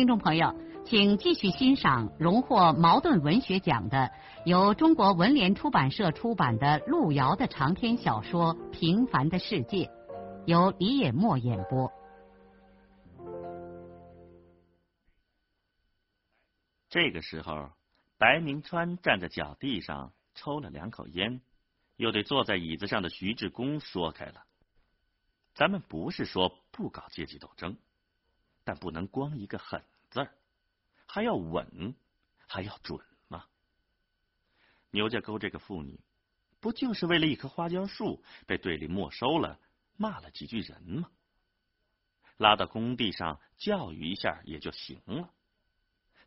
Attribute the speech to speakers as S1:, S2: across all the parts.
S1: 听众朋友，请继续欣赏荣获茅盾文学奖的、由中国文联出版社出版的路遥的长篇小说《平凡的世界》，由李野墨演播。
S2: 这个时候，白明川站在脚地上抽了两口烟，又对坐在椅子上的徐志公说开了：“咱们不是说不搞阶级斗争。”但不能光一个狠字儿，还要稳，还要准吗？牛家沟这个妇女，不就是为了一棵花椒树被队里没收了，骂了几句人吗？拉到工地上教育一下也就行了，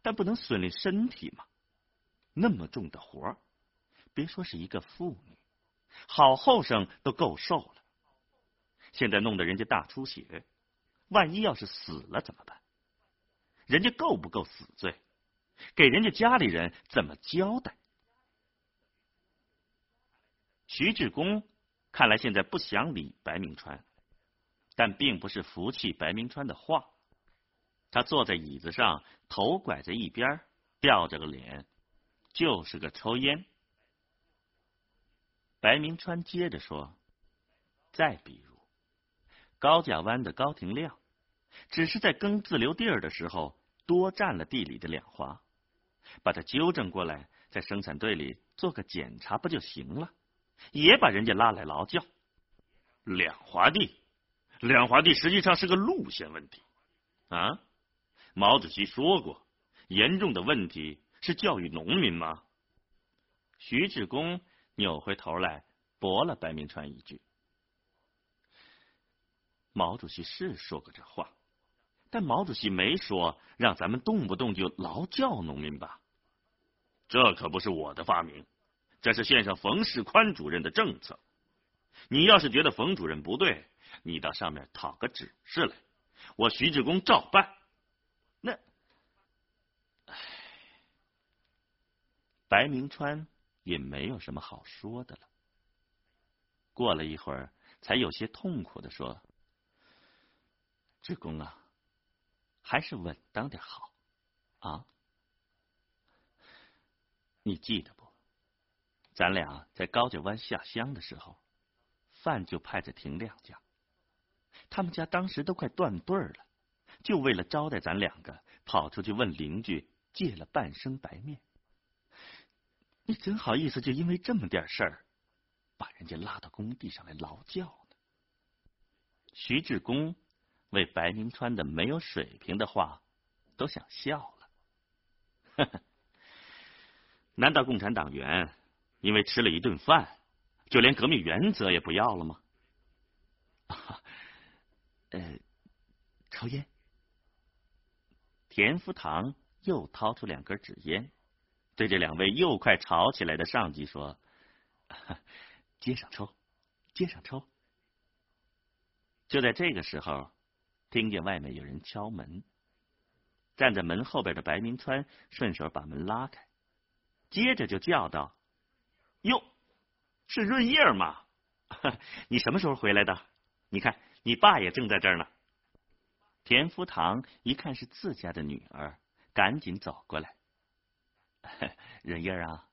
S2: 但不能损了身体嘛。那么重的活儿，别说是一个妇女，好后生都够受了。现在弄得人家大出血。万一要是死了怎么办？人家够不够死罪？给人家家里人怎么交代？徐志公看来现在不想理白明川，但并不是服气白明川的话。他坐在椅子上，头拐在一边，吊着个脸，就是个抽烟。白明川接着说：“再比如高家湾的高廷亮。”只是在耕自留地儿的时候多占了地里的两华，把他纠正过来，在生产队里做个检查不就行了？也把人家拉来劳教。两华地，两华地实际上是个路线问题啊！毛主席说过，严重的问题是教育农民吗？徐志公扭回头来驳了白明川一句：“毛主席是说过这话。”但毛主席没说让咱们动不动就劳教农民吧？这可不是我的发明，这是县上冯世宽主任的政策。你要是觉得冯主任不对，你到上面讨个指示来，我徐志公照办。那，唉，白明川也没有什么好说的了。过了一会儿，才有些痛苦的说：“志公啊。”还是稳当点好，啊！你记得不？咱俩在高家湾下乡的时候，饭就派在廷亮家，他们家当时都快断顿了，就为了招待咱两个，跑出去问邻居借了半升白面。你真好意思，就因为这么点事儿，把人家拉到工地上来劳教呢？徐志公。为白明川的没有水平的话都想笑了，难道共产党员因为吃了一顿饭，就连革命原则也不要了吗？啊呃，抽烟。田福堂又掏出两根纸烟，对这两位又快吵起来的上级说：“接上抽，接上抽。”就在这个时候。听见外面有人敲门，站在门后边的白明川顺手把门拉开，接着就叫道：“哟，是润叶吗？你什么时候回来的？你看，你爸也正在这儿呢。”田福堂一看是自家的女儿，赶紧走过来：“ 润叶啊，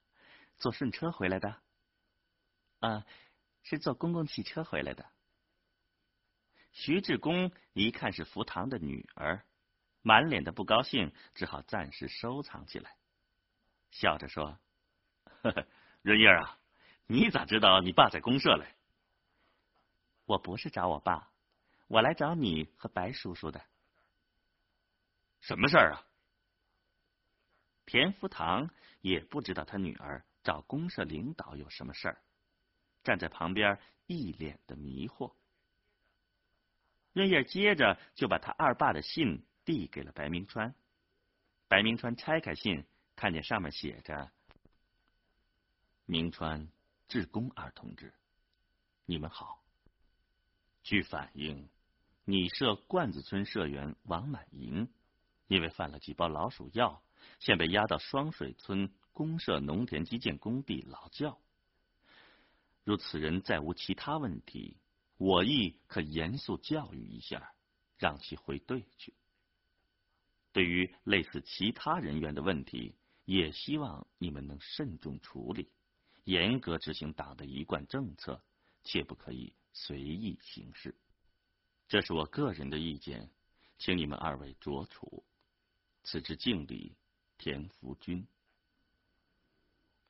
S2: 坐顺车回来的？啊，是坐公共汽车回来的。”徐志公一看是福堂的女儿，满脸的不高兴，只好暂时收藏起来，笑着说：“呵呵，润叶啊，你咋知道你爸在公社嘞？”“我不是找我爸，我来找你和白叔叔的。”“什么事儿啊？”田福堂也不知道他女儿找公社领导有什么事儿，站在旁边一脸的迷惑。润叶接着就把他二爸的信递给了白明川，白明川拆开信，看见上面写着：“明川志公二同志，你们好。据反映，你社罐子村社员王满银因为犯了几包老鼠药，现被押到双水村公社农田基建工地劳教。如此人再无其他问题，我亦可严肃教育一下，让其回队去。对于类似其他人员的问题，也希望你们能慎重处理，严格执行党的一贯政策，切不可以随意行事。这是我个人的意见，请你们二位酌处。此致敬礼，田福军。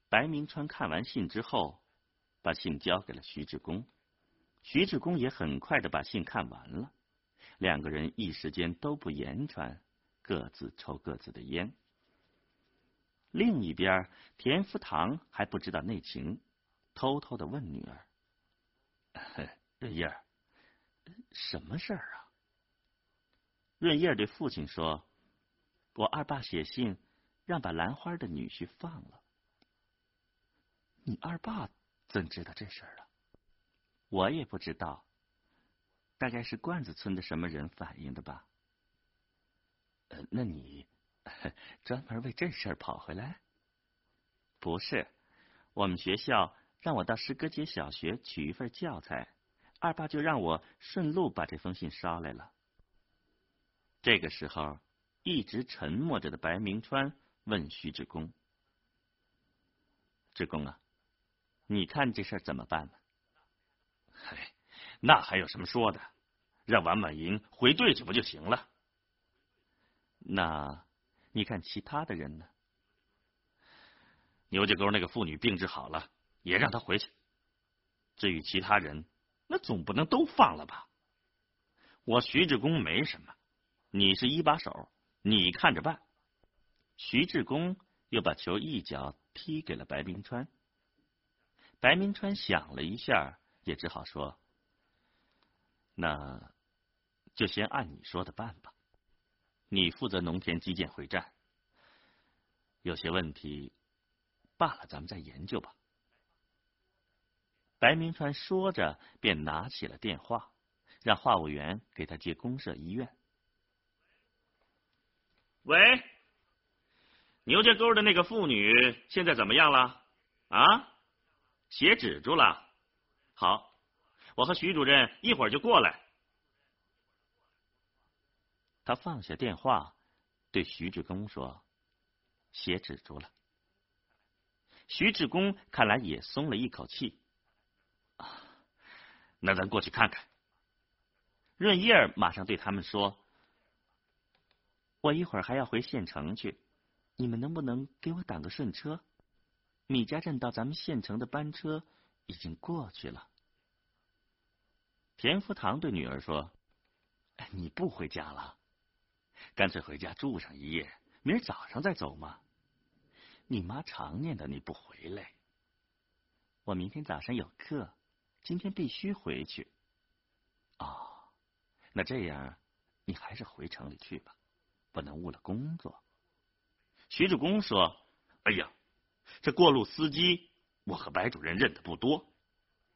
S2: 白明川看完信之后，把信交给了徐志功。徐志公也很快的把信看完了，两个人一时间都不言传，各自抽各自的烟。另一边，田福堂还不知道内情，偷偷的问女儿：“润叶，什么事儿啊？”润叶对父亲说：“我二爸写信让把兰花的女婿放了。”你二爸怎知道这事儿了？我也不知道，大概是罐子村的什么人反映的吧。那你专门为这事跑回来？不是，我们学校让我到诗歌街小学取一份教材，二爸就让我顺路把这封信捎来了。这个时候，一直沉默着的白明川问徐志公：“志公啊。”你看这事怎么办呢？
S3: 那还有什么说的？让王满银回队去不就行了？
S2: 那你看其他的人呢？
S3: 牛家沟那个妇女病治好了，也让他回去。至于其他人，那总不能都放了吧？我徐志公没什么，你是一把手，你看着办。
S2: 徐志公又把球一脚踢给了白冰川。白明川想了一下，也只好说：“那就先按你说的办吧。你负责农田基建会战，有些问题罢了，咱们再研究吧。”白明川说着，便拿起了电话，让话务员给他接公社医院。
S3: 喂，牛家沟的那个妇女现在怎么样了？啊？血止住了，好，我和徐主任一会儿就过来。
S2: 他放下电话，对徐志公说：“血止住了。”徐志公看来也松了一口气。
S3: 啊，那咱过去看看。
S2: 润叶马上对他们说：“我一会儿还要回县城去，你们能不能给我挡个顺车？”米家镇到咱们县城的班车已经过去了。田福堂对女儿说：“你不回家了，干脆回家住上一夜，明儿早上再走嘛。你妈常念叨你不回来。我明天早上有课，今天必须回去。哦，那这样你还是回城里去吧，不能误了工作。”
S3: 徐志公说：“哎呀。”这过路司机，我和白主任认得不多，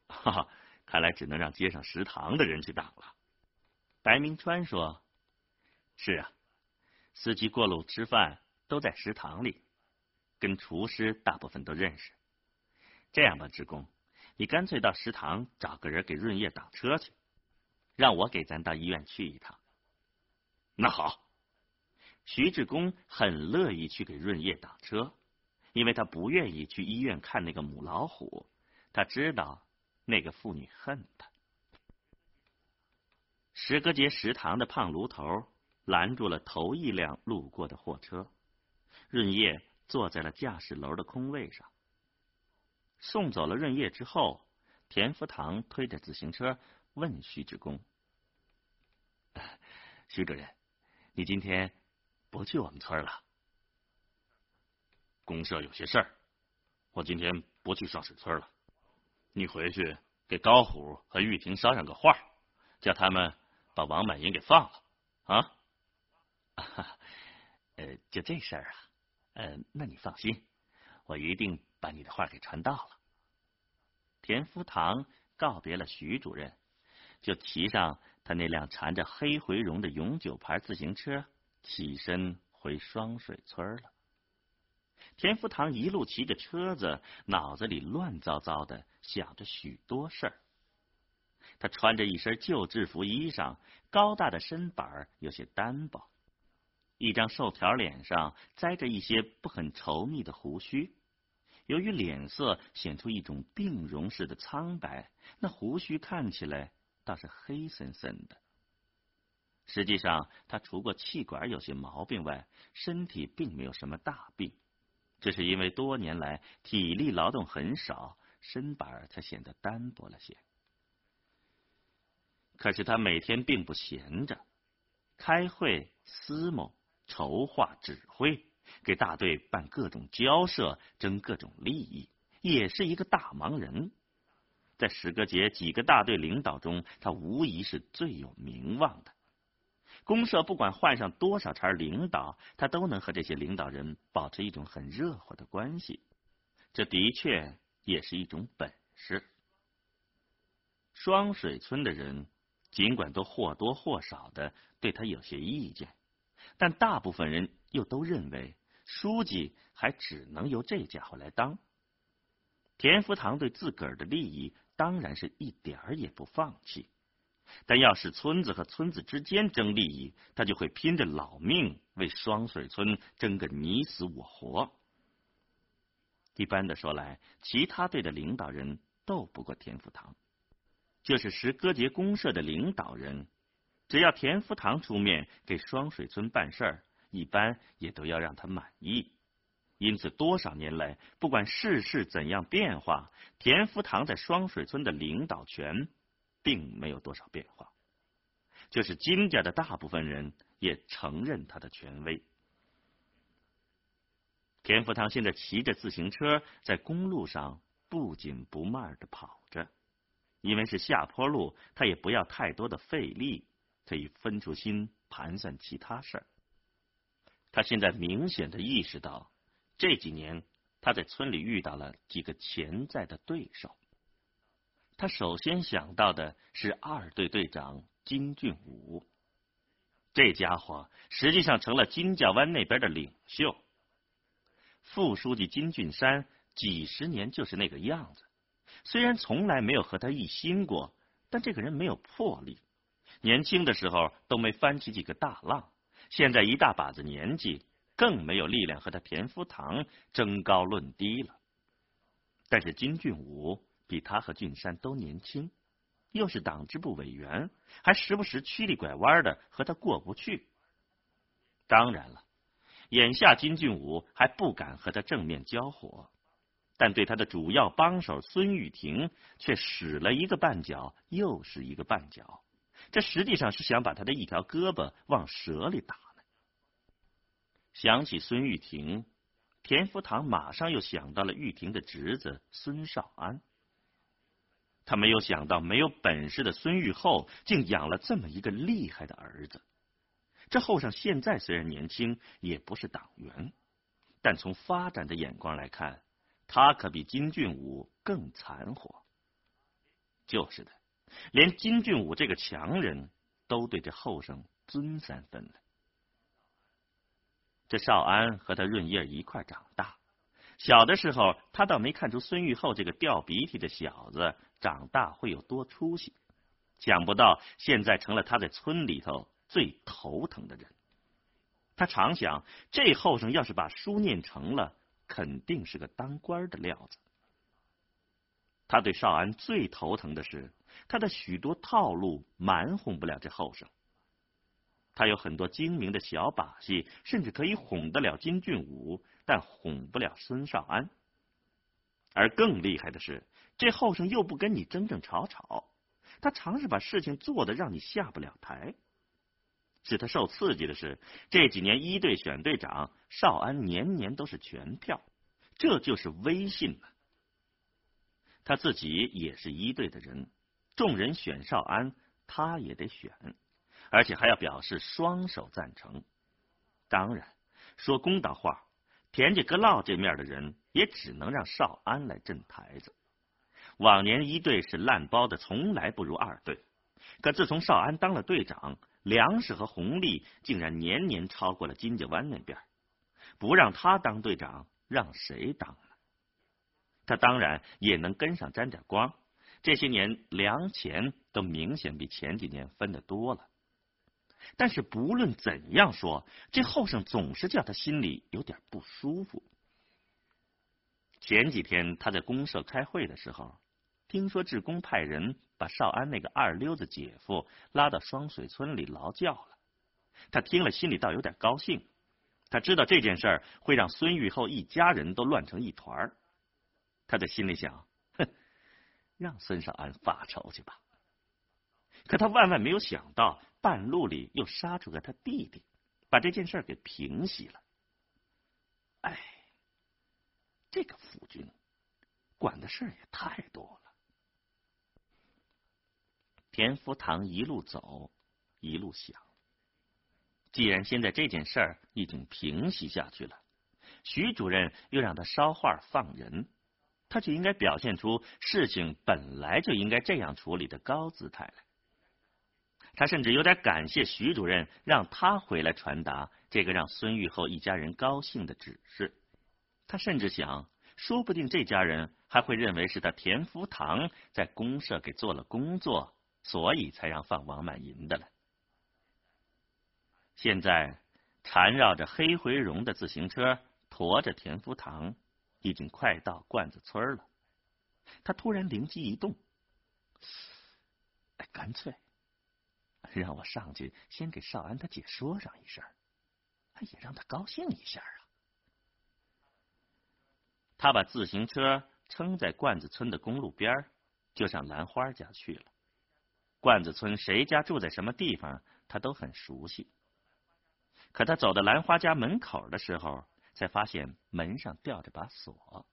S2: 哈哈，看来只能让街上食堂的人去挡了。白明川说：“是啊，司机过路吃饭都在食堂里，跟厨师大部分都认识。这样吧，职工，你干脆到食堂找个人给润叶挡车去，让我给咱到医院去一趟。”
S3: 那好，
S2: 徐志公很乐意去给润叶挡车。因为他不愿意去医院看那个母老虎，他知道那个妇女恨他。石歌节食堂的胖炉头拦住了头一辆路过的货车，润叶坐在了驾驶楼的空位上。送走了润叶之后，田福堂推着自行车问徐志公：“徐主任，你今天不去我们村了？”
S3: 公社有些事儿，我今天不去双水村了。你回去给高虎和玉婷捎上个话，叫他们把王满银给放了啊！
S2: 呃，就这事儿啊，呃，那你放心，我一定把你的话给传到了。田福堂告别了徐主任，就骑上他那辆缠着黑回绒的永久牌自行车，起身回双水村了。田福堂一路骑着车子，脑子里乱糟糟的，想着许多事儿。他穿着一身旧制服衣裳，高大的身板有些单薄。一张瘦条脸上栽着一些不很稠密的胡须，由于脸色显出一种病容似的苍白，那胡须看起来倒是黑森森的。实际上，他除过气管有些毛病外，身体并没有什么大病，这是因为多年来体力劳动很少，身板才显得单薄了些。可是他每天并不闲着，开会、思谋。筹划指挥，给大队办各种交涉，争各种利益，也是一个大忙人。在石歌节几个大队领导中，他无疑是最有名望的。公社不管换上多少茬领导，他都能和这些领导人保持一种很热火的关系。这的确也是一种本事。双水村的人尽管都或多或少的对他有些意见。但大部分人又都认为，书记还只能由这家伙来当。田福堂对自个儿的利益当然是一点儿也不放弃，但要是村子和村子之间争利益，他就会拼着老命为双水村争个你死我活。一般的说来，其他队的领导人斗不过田福堂，就是石歌节公社的领导人。只要田福堂出面给双水村办事儿，一般也都要让他满意。因此，多少年来，不管世事怎样变化，田福堂在双水村的领导权并没有多少变化。就是金家的大部分人也承认他的权威。田福堂现在骑着自行车在公路上不紧不慢的跑着，因为是下坡路，他也不要太多的费力。可以分出心盘算其他事儿。他现在明显的意识到，这几年他在村里遇到了几个潜在的对手。他首先想到的是二队队长金俊武，这家伙实际上成了金家湾那边的领袖。副书记金俊山几十年就是那个样子，虽然从来没有和他一心过，但这个人没有魄力。年轻的时候都没翻起几个大浪，现在一大把子年纪，更没有力量和他田福堂争高论低了。但是金俊武比他和俊山都年轻，又是党支部委员，还时不时曲里拐弯的和他过不去。当然了，眼下金俊武还不敢和他正面交火，但对他的主要帮手孙玉婷却使了一个绊脚，又是一个绊脚。这实际上是想把他的一条胳膊往蛇里打呢。想起孙玉婷，田福堂马上又想到了玉婷的侄子孙少安。他没有想到，没有本事的孙玉厚竟养了这么一个厉害的儿子。这后生现在虽然年轻，也不是党员，但从发展的眼光来看，他可比金俊武更残火。就是的。连金俊武这个强人都对这后生尊三分了。这少安和他润叶一块长大，小的时候他倒没看出孙玉厚这个掉鼻涕的小子长大会有多出息。想不到现在成了他在村里头最头疼的人。他常想，这后生要是把书念成了，肯定是个当官的料子。他对少安最头疼的是。他的许多套路瞒哄不了这后生，他有很多精明的小把戏，甚至可以哄得了金俊武，但哄不了孙少安。而更厉害的是，这后生又不跟你争争吵吵，他常是把事情做的让你下不了台。使他受刺激的是，这几年一队选队长，少安年年都是全票，这就是威信嘛！他自己也是一队的人。众人选少安，他也得选，而且还要表示双手赞成。当然，说公道话，田家阁老这面的人也只能让少安来镇台子。往年一队是烂包的，从来不如二队。可自从少安当了队长，粮食和红利竟然年年超过了金家湾那边。不让他当队长，让谁当呢？他当然也能跟上沾点光。这些年粮钱都明显比前几年分的多了。但是不论怎样说，这后生总是叫他心里有点不舒服。前几天他在公社开会的时候，听说志公派人把少安那个二溜子姐夫拉到双水村里劳教了。他听了心里倒有点高兴，他知道这件事儿会让孙玉厚一家人都乱成一团。他在心里想：哼，让孙少安发愁去吧。可他万万没有想到。半路里又杀出个他弟弟，把这件事给平息了。哎，这个夫君管的事儿也太多了。田福堂一路走，一路想：既然现在这件事儿已经平息下去了，徐主任又让他捎话放人，他就应该表现出事情本来就应该这样处理的高姿态来。他甚至有点感谢徐主任让他回来传达这个让孙玉厚一家人高兴的指示。他甚至想，说不定这家人还会认为是他田福堂在公社给做了工作，所以才让放王满银的了。现在缠绕着黑回绒的自行车驮着田福堂，已经快到罐子村了。他突然灵机一动，干脆。让我上去先给少安他姐说上一声，也让他高兴一下啊！他把自行车撑在罐子村的公路边，就上兰花家去了。罐子村谁家住在什么地方，他都很熟悉。可他走到兰花家门口的时候，才发现门上吊着把锁。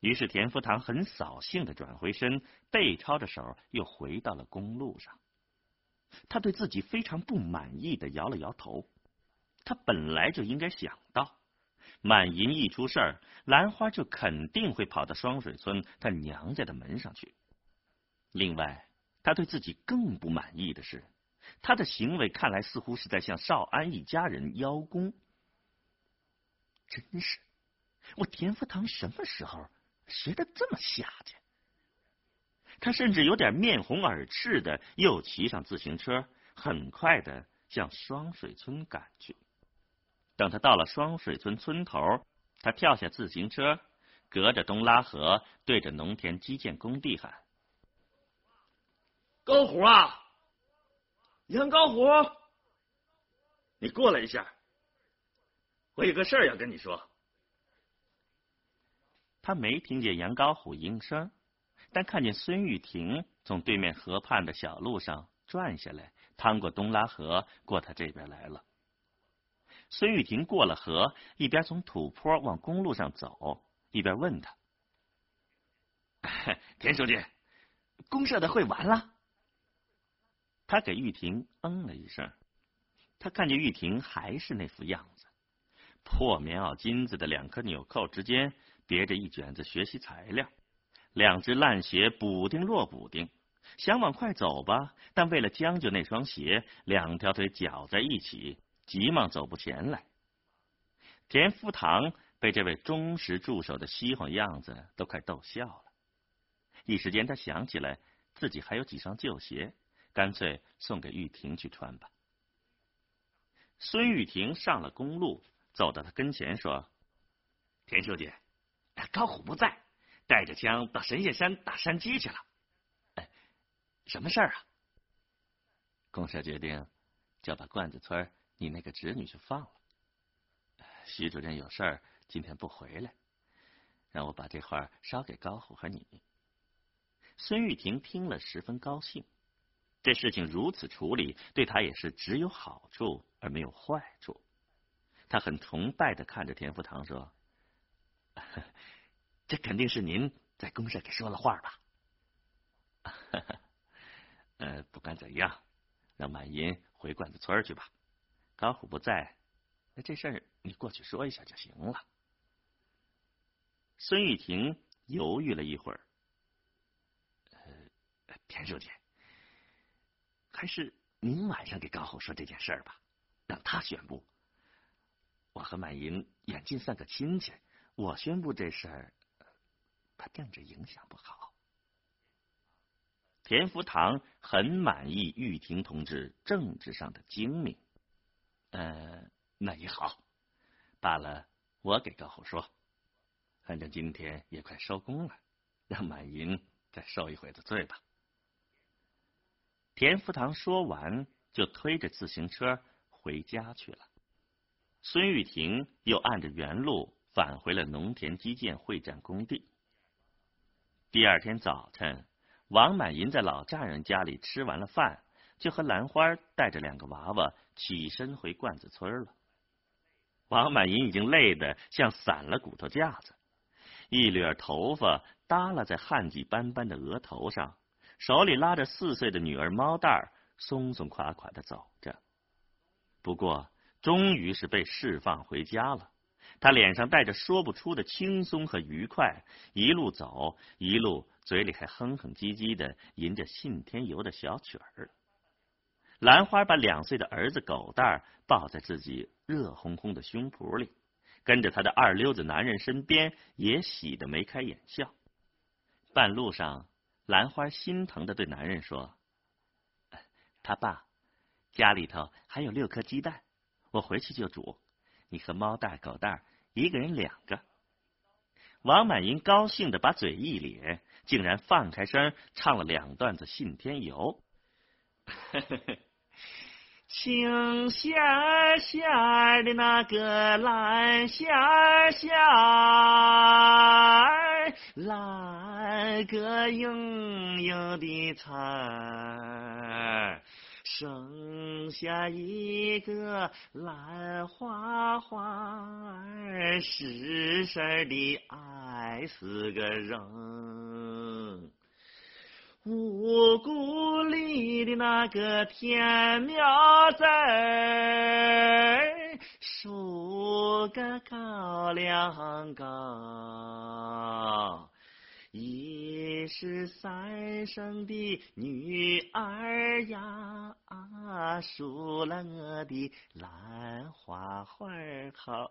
S2: 于是田福堂很扫兴的转回身，背抄着手，又回到了公路上。他对自己非常不满意的摇了摇头。他本来就应该想到，满银一出事儿，兰花就肯定会跑到双水村他娘家的门上去。另外，他对自己更不满意的是，他的行为看来似乎是在向少安一家人邀功。真是，我田福堂什么时候学的这么下贱？他甚至有点面红耳赤的，又骑上自行车，很快的向双水村赶去。等他到了双水村村头，他跳下自行车，隔着东拉河，对着农田基建工地喊：“
S3: 高虎啊，杨高虎，你过来一下，我有个事儿要跟你说。”
S2: 他没听见杨高虎应声。但看见孙玉婷从对面河畔的小路上转下来，趟过东拉河，过他这边来了。孙玉婷过了河，一边从土坡往公路上走，一边问他：“
S3: 田书记，公社的会完了？”
S2: 他给玉婷嗯了一声。他看见玉婷还是那副样子，破棉袄金子的两颗纽扣之间别着一卷子学习材料。两只烂鞋补丁落补丁，想往快走吧，但为了将就那双鞋，两条腿绞在一起，急忙走不前来。田福堂被这位忠实助手的稀罕样子都快逗笑了，一时间他想起来自己还有几双旧鞋，干脆送给玉婷去穿吧。孙玉婷上了公路，走到他跟前说：“
S3: 田书记，高虎不在。”带着枪到神仙山打山鸡去了，什么事儿啊？
S2: 公社决定就把罐子村你那个侄女去放了。徐主任有事儿今天不回来，让我把这话捎给高虎和你。孙玉婷听了十分高兴，这事情如此处理，对他也是只有好处而没有坏处。他很崇拜的看着田福堂说。
S3: 这肯定是您在公社给说了话吧？
S2: 呃，不管怎样，让满银回罐子村去吧。高虎不在，那这事你过去说一下就行了。孙玉婷犹豫了一会儿，呃，田书记，还是您晚上给高后说这件事儿吧，让他宣布。我和满银远近算个亲戚，我宣布这事儿，怕政治影响不好。田福堂很满意玉婷同志政治上的精明，呃，那也好，罢了，我给高后说。反正今天也快收工了，让满银再受一回的罪吧。田福堂说完，就推着自行车回家去了。孙玉婷又按着原路返回了农田基建会战工地。第二天早晨，王满银在老丈人家里吃完了饭，就和兰花带着两个娃娃起身回罐子村了。王满银已经累得像散了骨头架子，一缕头发耷拉在汗迹斑斑的额头上，手里拉着四岁的女儿猫蛋儿，松松垮垮的走着。不过，终于是被释放回家了。他脸上带着说不出的轻松和愉快，一路走，一路嘴里还哼哼唧唧的吟着信天游的小曲儿。兰花把两岁的儿子狗蛋儿抱在自己热烘烘的胸脯里，跟着他的二溜子男人身边，也喜得眉开眼笑。半路上，兰花心疼的对男人说：“他爸，家里头还有六颗鸡蛋。”我回去就煮，你和猫蛋、狗蛋一个人两个。王满银高兴的把嘴一咧，竟然放开声唱了两段子《信天游》。青线线的那个蓝线线，来个硬硬的彩。生下一个兰花花儿，实实的爱死个人。五谷里的那个田苗子儿，树个高粱高。一是三生的女儿呀，输了我的兰花花好。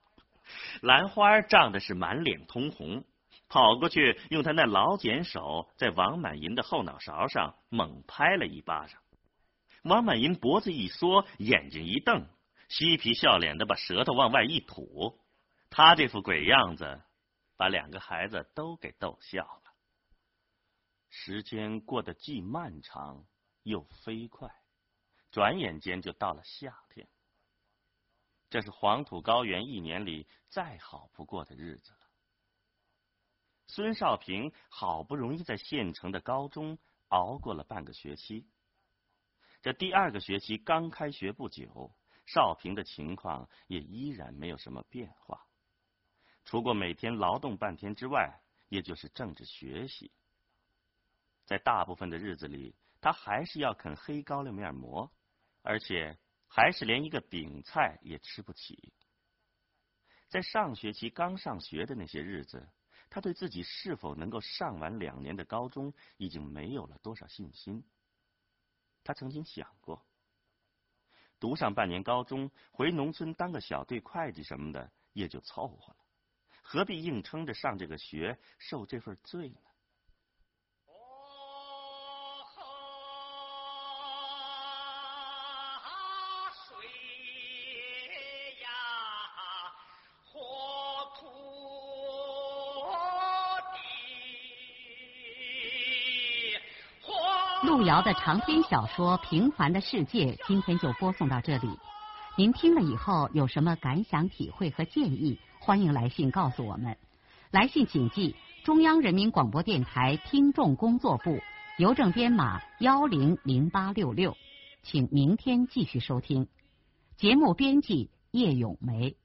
S2: 兰花涨的是满脸通红，跑过去用他那老茧手在王满银的后脑勺上猛拍了一巴掌。王满银脖子一缩，眼睛一瞪，嬉皮笑脸的把舌头往外一吐。他这副鬼样子。把两个孩子都给逗笑了。时间过得既漫长又飞快，转眼间就到了夏天。这是黄土高原一年里再好不过的日子了。孙少平好不容易在县城的高中熬过了半个学期，这第二个学期刚开学不久，少平的情况也依然没有什么变化。除过每天劳动半天之外，也就是政治学习。在大部分的日子里，他还是要啃黑高粱面馍，而且还是连一个饼菜也吃不起。在上学期刚上学的那些日子，他对自己是否能够上完两年的高中已经没有了多少信心。他曾经想过，读上半年高中，回农村当个小队会计什么的，也就凑合了。何必硬撑着上这个学，受这份罪呢？
S1: 路遥的长篇小说《平凡的世界》，今天就播送到这里。您听了以后有什么感想、体会和建议？欢迎来信告诉我们，来信请记中央人民广播电台听众工作部，邮政编码幺零零八六六，请明天继续收听。节目编辑叶咏梅。